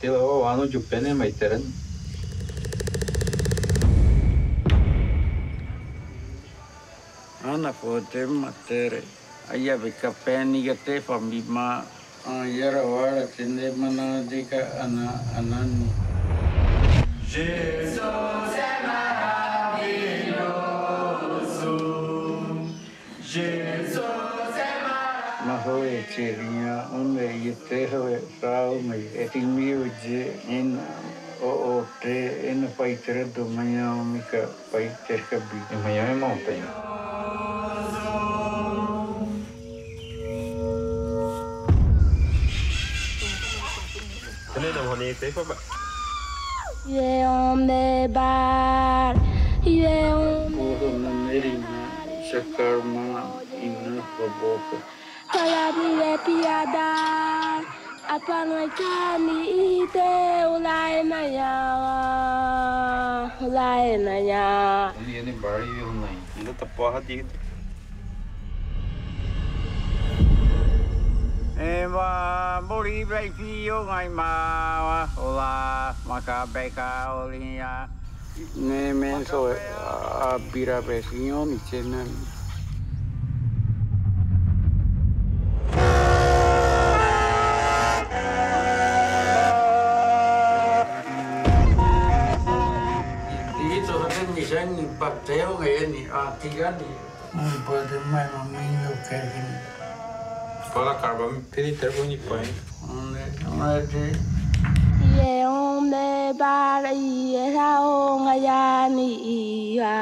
Tila ano jupene maiteren. Ana pote matere. Aya bika peni gate pambima. Yara wara tinde mana dika ana anani. Jesus. Maravilhoso. Maho e te ringa ume i te hoe rau me e ti miu je ina o o te ina pai tere do maya o mika pai tere ka bi. E manhã é montanha. Thế nên là hồi này tế có la bile piada apana kani ite ulai na ya ulai na ya ini ini bari yang lain ini tapahat ini Eva Bori Brefi Yogai Ma maka Macabeka Olia Ne menso eh, a pira presión ni chena sa kan ni sang ni pateo ngayon ni atigan ni. Muy pode mai maminho kevin. Fala carba, pedi terbo ni põe Onde onde Yue ombe bar, yue rao ngayani iya.